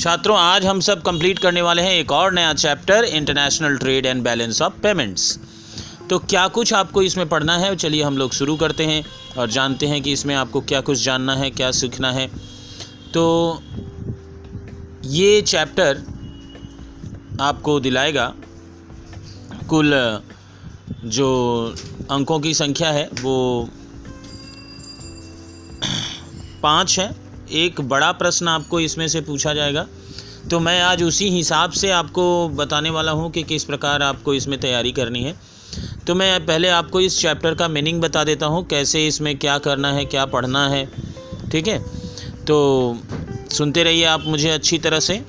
छात्रों, आज हम सब कंप्लीट करने वाले हैं एक और नया chapter international trade and balance of payments तो क्या कुछ आपको इसमें पढ़ना है? चलिए हम लोग शुरू करते हैं और जानते हैं कि इसमें आपको क्या कुछ जानना है, क्या सीखना है। तो ये चैप्टर आपको दिलाएगा कुल, जो अंकों की संख्या है, वो पाँच है। एक बड़ा प्रश्न आपको इसमें से पूछा जाएगा। तो मैं आज उसी हिसाब से आपको बताने वाला हूँ कि किस प्रकार आपको इसमें तैयारी करनी है। तो मैं पहले आपको इस चैप्टर का मीनिंग बता देता हूँ, कैसे इसमें क्या करना है, क्या पढ़ना है, ठीक है? तो सुनते रहिए आप मुझे अच्छी तरह से।